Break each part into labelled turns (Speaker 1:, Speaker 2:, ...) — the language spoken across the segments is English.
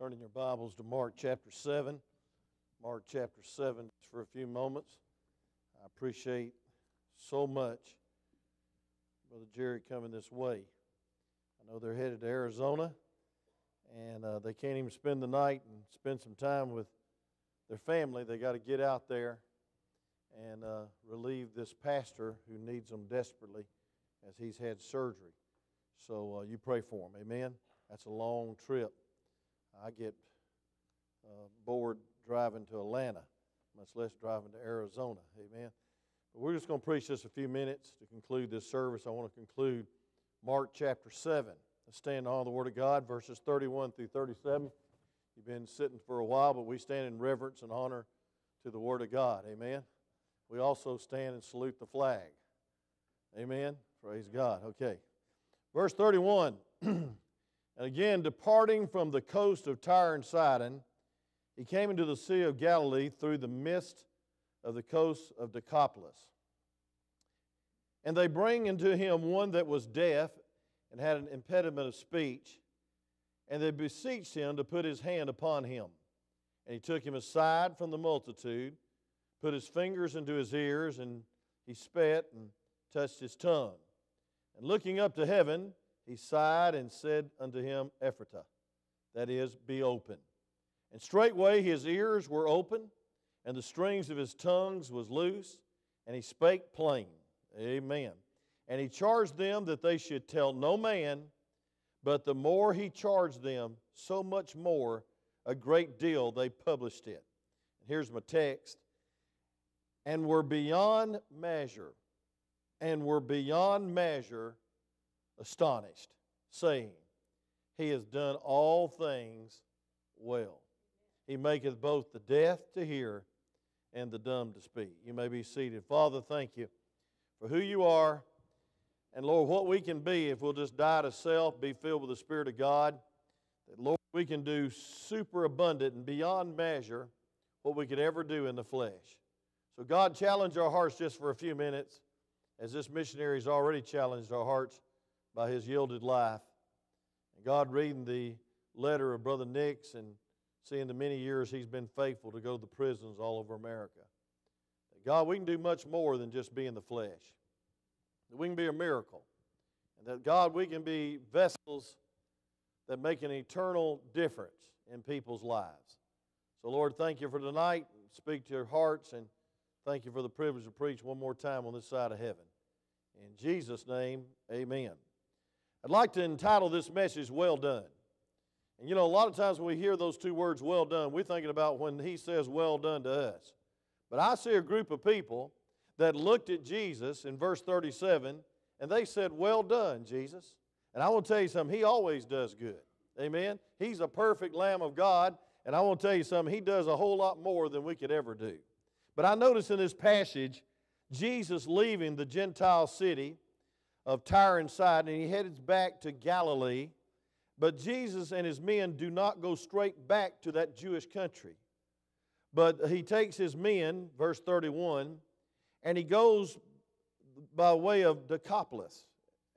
Speaker 1: Turning your Bibles to Mark chapter 7. Mark chapter 7 just for a few moments. I appreciate so much Brother Jerry coming this way. I know they're headed to Arizona, and uh, they can't even spend the night and spend some time with their family. They got to get out there and uh, relieve this pastor who needs them desperately as he's had surgery. So uh, you pray for him. Amen. That's a long trip. I get uh, bored driving to Atlanta, much less driving to Arizona. Amen. But we're just going to preach just a few minutes to conclude this service. I want to conclude Mark chapter 7. Let's stand on the Word of God, verses 31 through 37. You've been sitting for a while, but we stand in reverence and honor to the Word of God. Amen. We also stand and salute the flag. Amen. Praise God. Okay. Verse 31. and again, departing from the coast of Tyre and Sidon, he came into the Sea of Galilee through the midst of the coast of Decapolis. And they bring into him one that was deaf and had an impediment of speech, and they beseeched him to put his hand upon him. And he took him aside from the multitude, put his fingers into his ears, and he spat and touched his tongue. And looking up to heaven, he sighed and said unto him, Ephphatha, that is, be open. And straightway his ears were open, and the strings of his tongues was loose, and he spake plain. Amen. And he charged them that they should tell no man, but the more he charged them, so much more a great deal they published it. Here's my text. And were beyond measure and were beyond measure astonished, saying, He has done all things well. He maketh both the deaf to hear and the dumb to speak. You may be seated. Father, thank you for who you are. And Lord, what we can be if we'll just die to self, be filled with the Spirit of God, that Lord, we can do super abundant and beyond measure what we could ever do in the flesh. So, God, challenge our hearts just for a few minutes as this missionary has already challenged our hearts by his yielded life. And God, reading the letter of Brother Nix and seeing the many years he's been faithful to go to the prisons all over America. God, we can do much more than just be in the flesh. That we can be a miracle. And that, God, we can be vessels that make an eternal difference in people's lives. So, Lord, thank you for tonight. Speak to your hearts and thank you for the privilege to preach one more time on this side of heaven. In Jesus' name, amen. I'd like to entitle this message, Well Done. And you know, a lot of times when we hear those two words, well done, we're thinking about when he says, well done to us. But I see a group of people that looked at Jesus in verse 37 and they said, Well done, Jesus. And I want to tell you something, he always does good. Amen. He's a perfect Lamb of God. And I want to tell you something, he does a whole lot more than we could ever do. But I notice in this passage, Jesus leaving the Gentile city of Tyre and Sidon, and he heads back to Galilee. But Jesus and his men do not go straight back to that Jewish country. But he takes his men, verse 31, and he goes by way of Decapolis.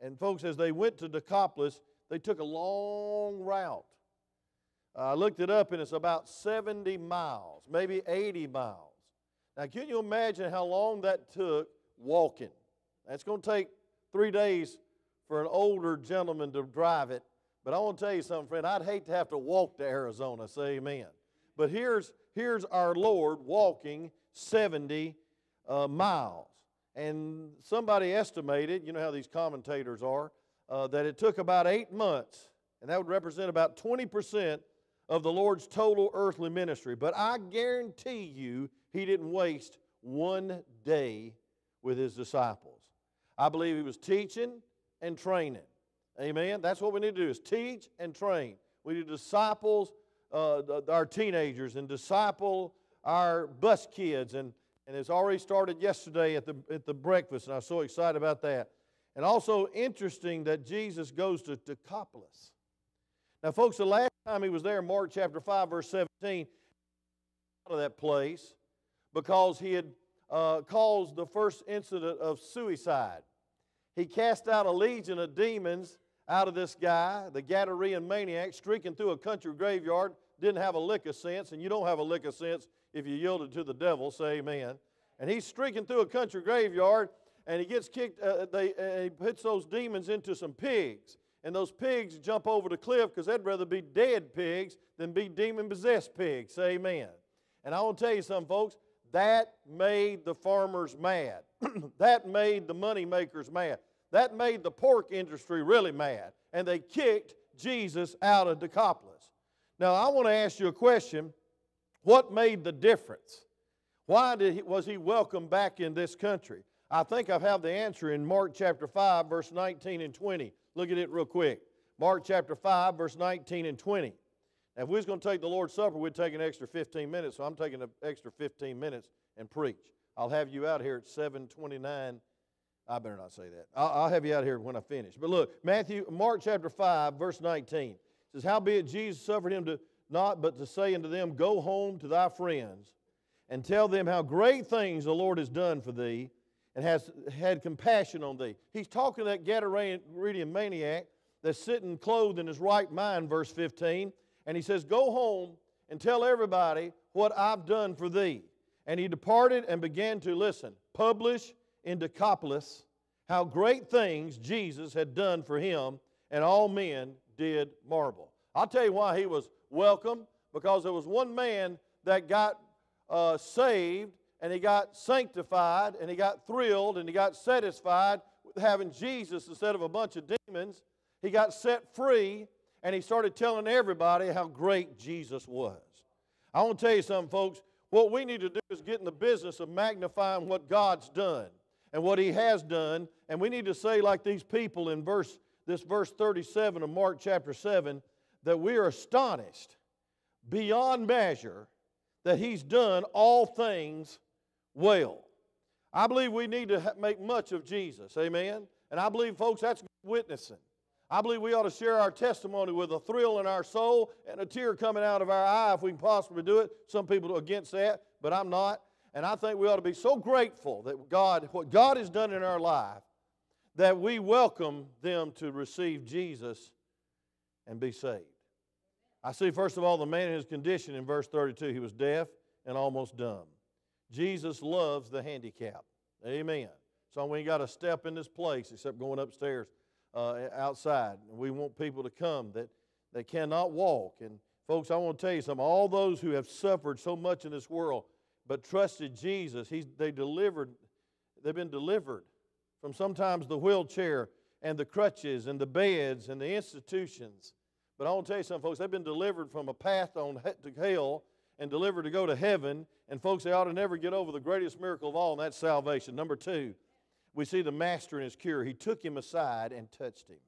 Speaker 1: And folks, as they went to Decapolis, they took a long route. I looked it up, and it's about 70 miles, maybe 80 miles. Now, can you imagine how long that took walking? That's going to take three days for an older gentleman to drive it. But I want to tell you something, friend. I'd hate to have to walk to Arizona. Say amen. But here's, here's our Lord walking 70 uh, miles. And somebody estimated, you know how these commentators are, uh, that it took about eight months, and that would represent about 20% of the Lord's total earthly ministry. But I guarantee you, he didn't waste one day with his disciples. I believe he was teaching and training. Amen. That's what we need to do is teach and train. We need to disciple uh, our teenagers and disciple our bus kids. And, and it's already started yesterday at the, at the breakfast, and I'm so excited about that. And also interesting that Jesus goes to Decapolis. Now, folks, the last time he was there, Mark chapter 5, verse 17, out of that place because he had uh, caused the first incident of suicide. He cast out a legion of demons out of this guy, the Gadarean maniac, streaking through a country graveyard, didn't have a lick of sense, and you don't have a lick of sense if you yielded to the devil, say amen. And he's streaking through a country graveyard, and he gets kicked, uh, they, uh, he puts those demons into some pigs. And those pigs jump over the cliff because they'd rather be dead pigs than be demon possessed pigs, say amen. And I want to tell you something, folks, that made the farmers mad. that made the money makers mad. That made the pork industry really mad. And they kicked Jesus out of Decapolis. Now, I want to ask you a question. What made the difference? Why did he, was he welcomed back in this country? I think I have the answer in Mark chapter 5, verse 19 and 20. Look at it real quick. Mark chapter 5, verse 19 and 20. Now, if we was going to take the Lord's Supper, we'd take an extra 15 minutes, so I'm taking an extra 15 minutes and preach. I'll have you out here at 729 I better not say that. I'll, I'll, have you out here when I finish. But look, Matthew, Mark chapter 5, verse 19 says, Howbeit Jesus suffered him to not but to say unto them, Go home to thy friends and tell them how great things the Lord has done for thee and has had compassion on thee. He's talking to that Gadarene maniac that's sitting clothed in his right mind, verse 15. And he says, Go home and tell everybody what I've done for thee. And he departed and began to listen, publish in Decapolis how great things Jesus had done for him, and all men did marvel. I'll tell you why he was welcome because there was one man that got uh, saved and he got sanctified and he got thrilled and he got satisfied with having Jesus instead of a bunch of demons. He got set free and he started telling everybody how great Jesus was. I want to tell you something, folks. What we need to do is get in the business of magnifying what God's done and what he has done. And we need to say, like these people in verse, this verse 37 of Mark chapter 7, that we are astonished beyond measure that he's done all things well. I believe we need to make much of Jesus. Amen. And I believe, folks, that's witnessing. I believe we ought to share our testimony with a thrill in our soul and a tear coming out of our eye if we can possibly do it. Some people are against that, but I'm not. And I think we ought to be so grateful that God, what God has done in our life, that we welcome them to receive Jesus and be saved. I see, first of all, the man in his condition in verse 32. He was deaf and almost dumb. Jesus loves the handicapped. Amen. So we ain't got to step in this place except going upstairs uh, outside. We want people to come that, that cannot walk. And folks, I want to tell you something. All those who have suffered so much in this world, but trusted Jesus, he's, they delivered, they've been delivered from sometimes the wheelchair and the crutches and the beds and the institutions. But I want to tell you something, folks, they've been delivered from a path on to hell and delivered to go to heaven. And folks, they ought to never get over the greatest miracle of all, and that's salvation. Number two, we see the master in his cure. He took him aside and touched him.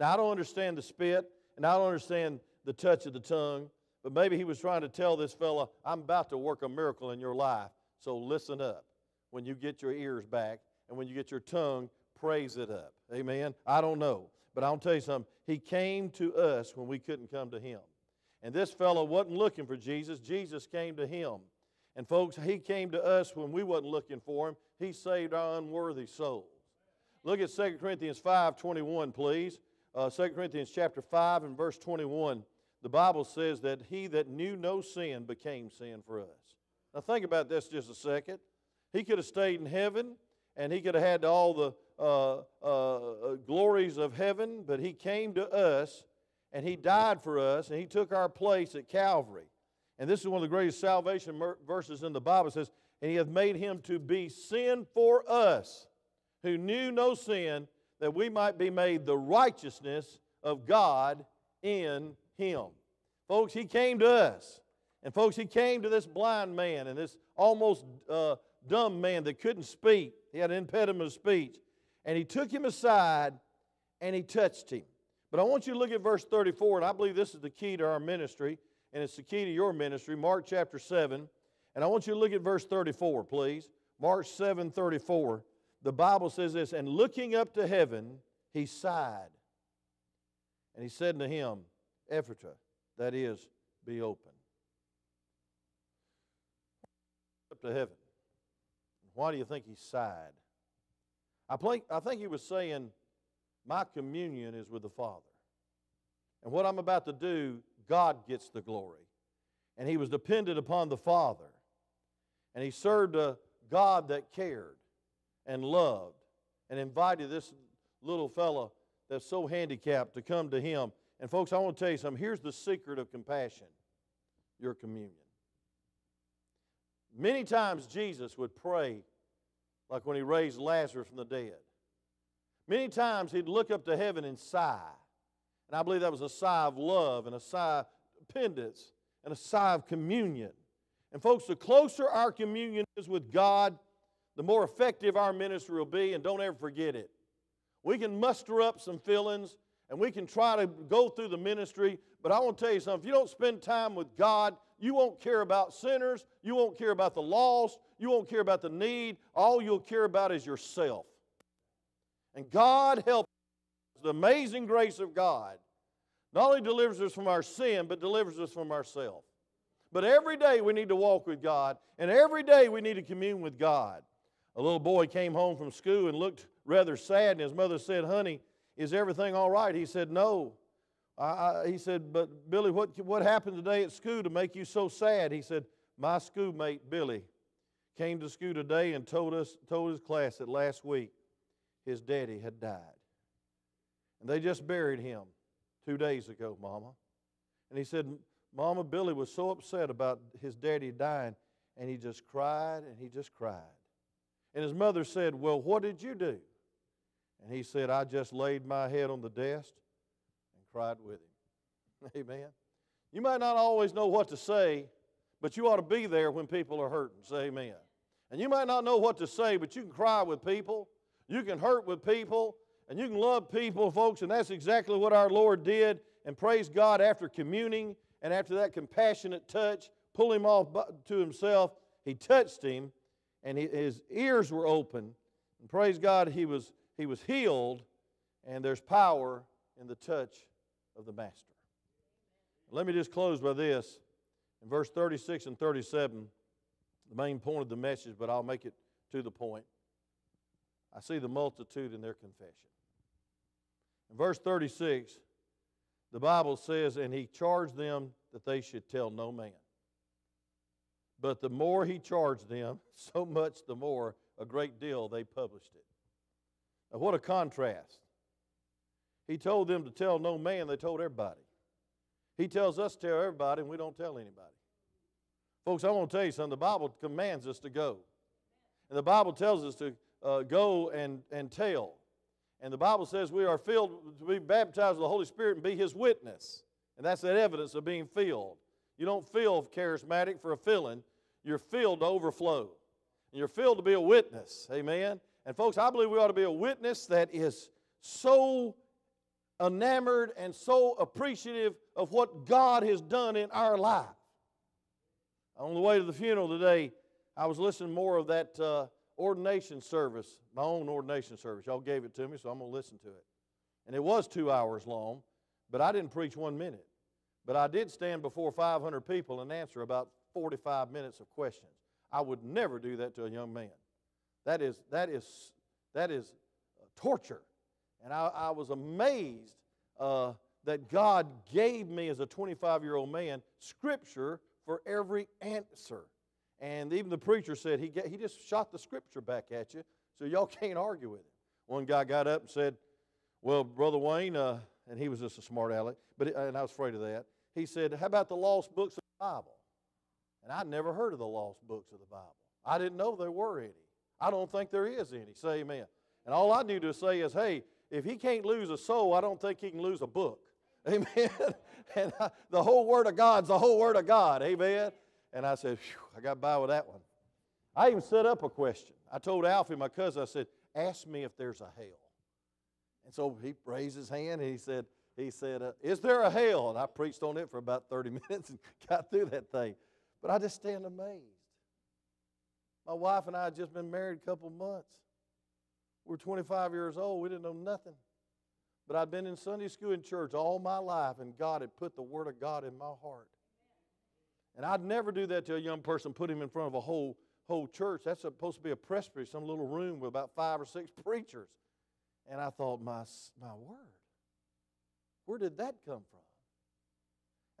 Speaker 1: Now, I don't understand the spit, and I don't understand the touch of the tongue, but maybe he was trying to tell this fella, I'm about to work a miracle in your life, so listen up when you get your ears back and when you get your tongue, praise it up. Amen? I don't know. But I'll tell you something. He came to us when we couldn't come to him. And this fellow wasn't looking for Jesus. Jesus came to him. And folks, he came to us when we wasn't looking for him. He saved our unworthy souls. Look at 2 Corinthians 5 21, please. Uh, 2 Corinthians chapter 5 and verse 21 the Bible says that he that knew no sin became sin for us. Now, think about this just a second. He could have stayed in heaven and he could have had all the uh, uh, uh, glories of heaven, but he came to us and he died for us and he took our place at Calvary. And this is one of the greatest salvation verses in the Bible. It says, And he hath made him to be sin for us, who knew no sin, that we might be made the righteousness of God in him. Folks, he came to us. And folks, he came to this blind man and this almost uh, dumb man that couldn't speak. He had an impediment of speech. And he took him aside and he touched him. But I want you to look at verse 34, and I believe this is the key to our ministry, and it's the key to your ministry, Mark chapter 7. And I want you to look at verse 34, please. Mark 7 34. The Bible says this, and looking up to heaven, he sighed. And he said to him, Ephphatha, that is, be open. Up to heaven. Why do you think he sighed? I think, I think he was saying, my communion is with the Father. And what I'm about to do, God gets the glory. And he was dependent upon the Father. And he served a God that cared and loved and invited this little fella that's so handicapped to come to him. And folks, I want to tell you something. Here's the secret of compassion your communion. Many times Jesus would pray, like when he raised Lazarus from the dead. Many times he'd look up to heaven and sigh. And I believe that was a sigh of love and a sigh of dependence and a sigh of communion. And, folks, the closer our communion is with God, the more effective our ministry will be. And don't ever forget it. We can muster up some feelings and we can try to go through the ministry, but I want to tell you something. If you don't spend time with God, you won't care about sinners, you won't care about the lost, you won't care about the need. All you'll care about is yourself. And God helps the amazing grace of God not only delivers us from our sin, but delivers us from ourselves. But every day we need to walk with God, and every day we need to commune with God. A little boy came home from school and looked rather sad, and his mother said, Honey, is everything all right? He said, No. I, I, he said, But Billy, what, what happened today at school to make you so sad? He said, My schoolmate, Billy, came to school today and told us, told his class that last week his daddy had died. And they just buried him two days ago, Mama. And he said, Mama, Billy was so upset about his daddy dying, and he just cried and he just cried. And his mother said, Well, what did you do? And he said, I just laid my head on the desk and cried with him. Amen. You might not always know what to say, but you ought to be there when people are hurting. Say amen. And you might not know what to say, but you can cry with people, you can hurt with people, and you can love people, folks, and that's exactly what our Lord did. And praise God, after communing and after that compassionate touch, pull him off to himself, he touched him, and his ears were open. And praise God, he was he was healed, and there's power in the touch of the Master. Let me just close by this. In verse 36 and 37, the main point of the message, but I'll make it to the point. I see the multitude in their confession. In verse 36, the Bible says, And he charged them that they should tell no man. But the more he charged them, so much the more, a great deal, they published it. Now, what a contrast. He told them to tell no man, they told everybody. He tells us to tell everybody, and we don't tell anybody. Folks, I want to tell you something. The Bible commands us to go. And the Bible tells us to uh, go and, and tell. And the Bible says we are filled to be baptized with the Holy Spirit and be His witness. And that's that evidence of being filled. You don't feel charismatic for a filling, you're filled to overflow. And you're filled to be a witness. Amen. And, folks, I believe we ought to be a witness that is so enamored and so appreciative of what God has done in our life. On the way to the funeral today, I was listening more of that uh, ordination service, my own ordination service. Y'all gave it to me, so I'm going to listen to it. And it was two hours long, but I didn't preach one minute. But I did stand before 500 people and answer about 45 minutes of questions. I would never do that to a young man. That is, that is, that is torture. And I, I was amazed uh, that God gave me, as a 25 year old man, scripture for every answer. And even the preacher said he, get, he just shot the scripture back at you, so y'all can't argue with it. One guy got up and said, Well, Brother Wayne, uh, and he was just a smart aleck, but and I was afraid of that. He said, How about the lost books of the Bible? And I'd never heard of the lost books of the Bible. I didn't know there were any. I don't think there is any. Say amen. And all I need to say is, hey, if he can't lose a soul, I don't think he can lose a book. Amen. and I, the whole Word of God's the whole Word of God. Amen. And I said, I got by with that one. I even set up a question. I told Alfie, my cousin, I said, ask me if there's a hell. And so he raised his hand and he said, he said, uh, is there a hell? And I preached on it for about 30 minutes and got through that thing. But I just stand amazed. My wife and I had just been married a couple months. We're 25 years old. We didn't know nothing. But I'd been in Sunday school and church all my life, and God had put the Word of God in my heart. And I'd never do that to a young person, put him in front of a whole, whole church. That's supposed to be a presbytery, some little room with about five or six preachers. And I thought, my, my word, where did that come from?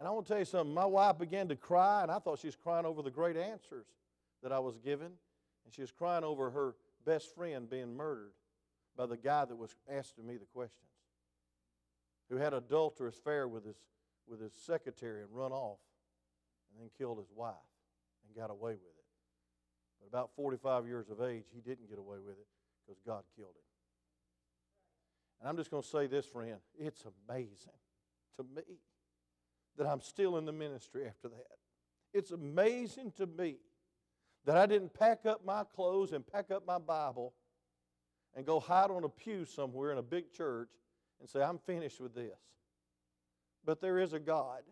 Speaker 1: And I want to tell you something. My wife began to cry, and I thought she was crying over the great answers that I was given. And she was crying over her best friend being murdered by the guy that was asking me the questions, who had adulterous affair with his, with his secretary and run off and then killed his wife and got away with it. But about 45 years of age, he didn't get away with it because God killed him. And I'm just going to say this, friend. It's amazing to me that I'm still in the ministry after that. It's amazing to me that I didn't pack up my clothes and pack up my Bible and go hide on a pew somewhere in a big church and say, I'm finished with this. But there is a God.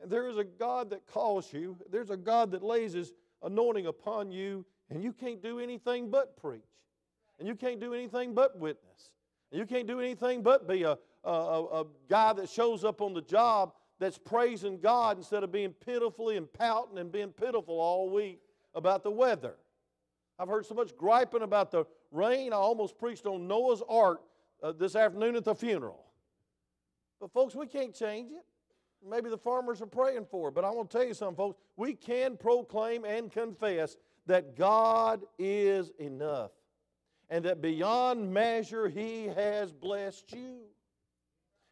Speaker 1: And there is a God that calls you. There's a God that lays His anointing upon you, and you can't do anything but preach. And you can't do anything but witness. And you can't do anything but be a, a, a, guy that shows up on the job that's praising God instead of being pitifully and pouting and being pitiful all week about the weather. I've heard so much griping about the rain, I almost preached on Noah's Ark uh, this afternoon at the funeral. But, folks, we can't change it. Maybe the farmers are praying for it, but I want to tell you something, folks. We can proclaim and confess that God is enough and that beyond measure He has blessed you.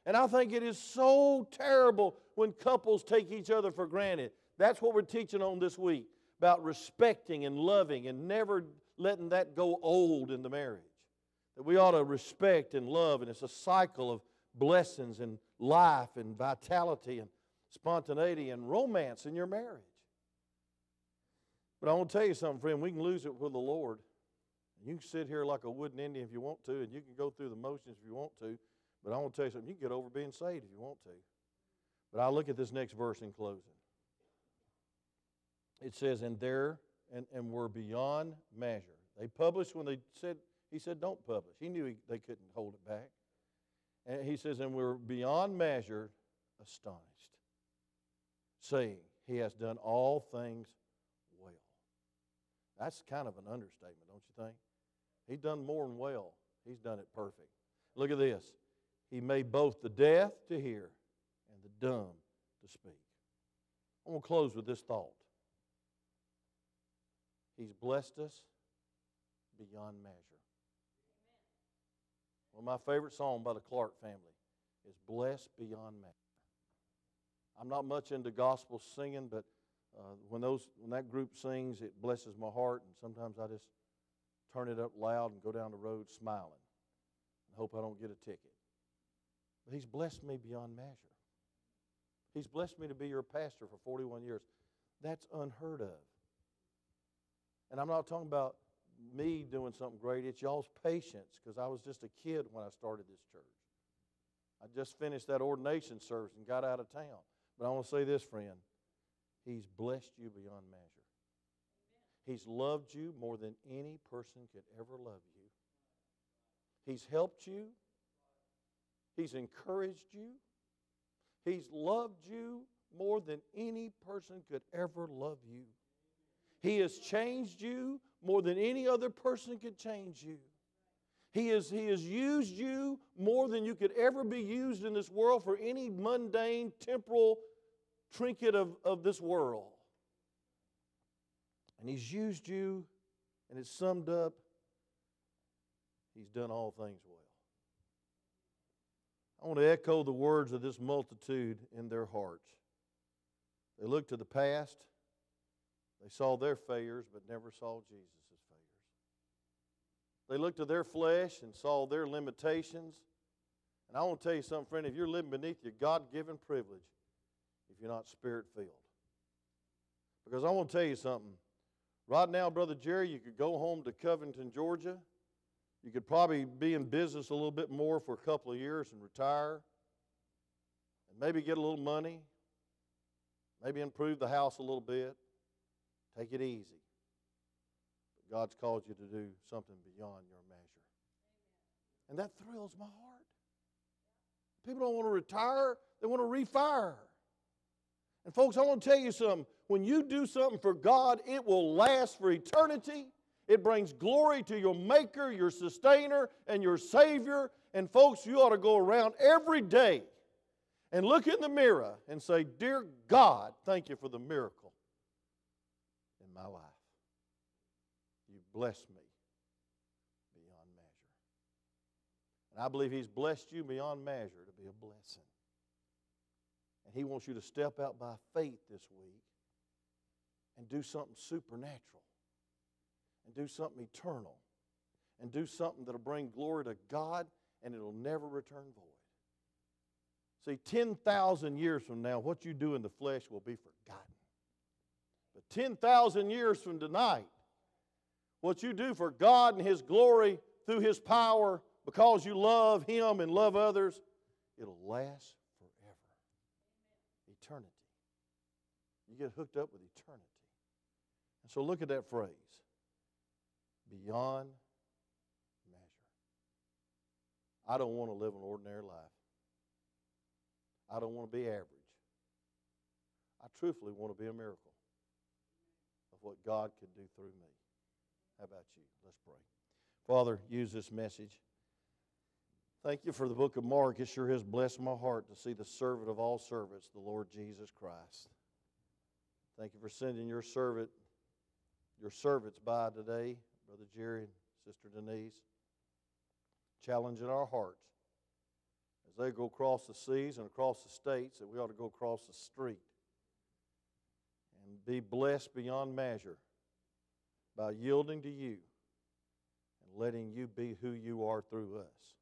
Speaker 1: And I think it is so terrible when couples take each other for granted. That's what we're teaching on this week about respecting and loving and never letting that go old in the marriage. That we ought to respect and love, and it's a cycle of blessings and life and vitality and spontaneity and romance in your marriage. But I want to tell you something, friend, we can lose it with the Lord. You can sit here like a wooden Indian if you want to, and you can go through the motions if you want to. But I want to tell you something, you can get over being saved if you want to. But I'll look at this next verse in closing. It says, and there, and, and we're beyond measure. They published when they said, he said, don't publish. He knew he, they couldn't hold it back. And he says, and we're beyond measure astonished, saying, He has done all things well. That's kind of an understatement, don't you think? He's done more than well, He's done it perfect. Look at this. He made both the deaf to hear and the dumb to speak. I'm going to close with this thought. He's blessed us beyond measure. One of my favorite songs by the Clark family is Blessed Beyond Measure. I'm not much into gospel singing, but uh, when, those, when that group sings, it blesses my heart, and sometimes I just turn it up loud and go down the road smiling and hope I don't get a ticket. But He's blessed me beyond measure. He's blessed me to be your pastor for 41 years. That's unheard of. And I'm not talking about me doing something great. It's y'all's patience because I was just a kid when I started this church. I just finished that ordination service and got out of town. But I want to say this, friend. He's blessed you beyond measure. He's loved you more than any person could ever love you. He's helped you. He's encouraged you. He's loved you more than any person could ever love you. He has changed you more than any other person could change you. He has, he has used you more than you could ever be used in this world for any mundane, temporal trinket of, of this world. And He's used you, and it's summed up He's done all things well. I want to echo the words of this multitude in their hearts. They looked to the past, they saw their failures, but never saw Jesus' failures. They looked to their flesh and saw their limitations. And I want to tell you something, friend, if you're living beneath your God given privilege, if you're not spirit filled. Because I want to tell you something. Right now, Brother Jerry, you could go home to Covington, Georgia. You could probably be in business a little bit more for a couple of years and retire. And maybe get a little money. Maybe improve the house a little bit. Take it easy. But God's called you to do something beyond your measure. And that thrills my heart. People don't want to retire, they want to refire. And folks, I want to tell you something. When you do something for God, it will last for eternity It brings glory to your Maker, your Sustainer, and your Savior. And folks, you ought to go around every day and look in the mirror and say, Dear God, thank you for the miracle in my life. You've blessed me beyond measure. And I believe He's blessed you beyond measure to be a blessing. And He wants you to step out by faith this week and do something supernatural and do something eternal and do something that'll bring glory to God and it'll never return void. See, 10,000 years from now, what you do in the flesh will be forgotten. But 10,000 years from tonight, what you do for God and His glory through His power because you love Him and love others, it'll last forever. Eternity. You get hooked up with eternity. And so look at that phrase beyond measure. I don't want to live an ordinary life. I don't want to be average. I truthfully want to be a miracle of what God can do through me. How about you? Let's pray. Father, use this message. Thank you for the book of Mark. It sure has blessed my heart to see the servant of all servants, the Lord Jesus Christ. Thank you for sending your servant, your servants by today, Brother Jerry and Sister Denise, challenging our hearts as they go across the seas and across the states that we ought to go across the street and be blessed beyond measure by yielding to you and letting you be who you are through us.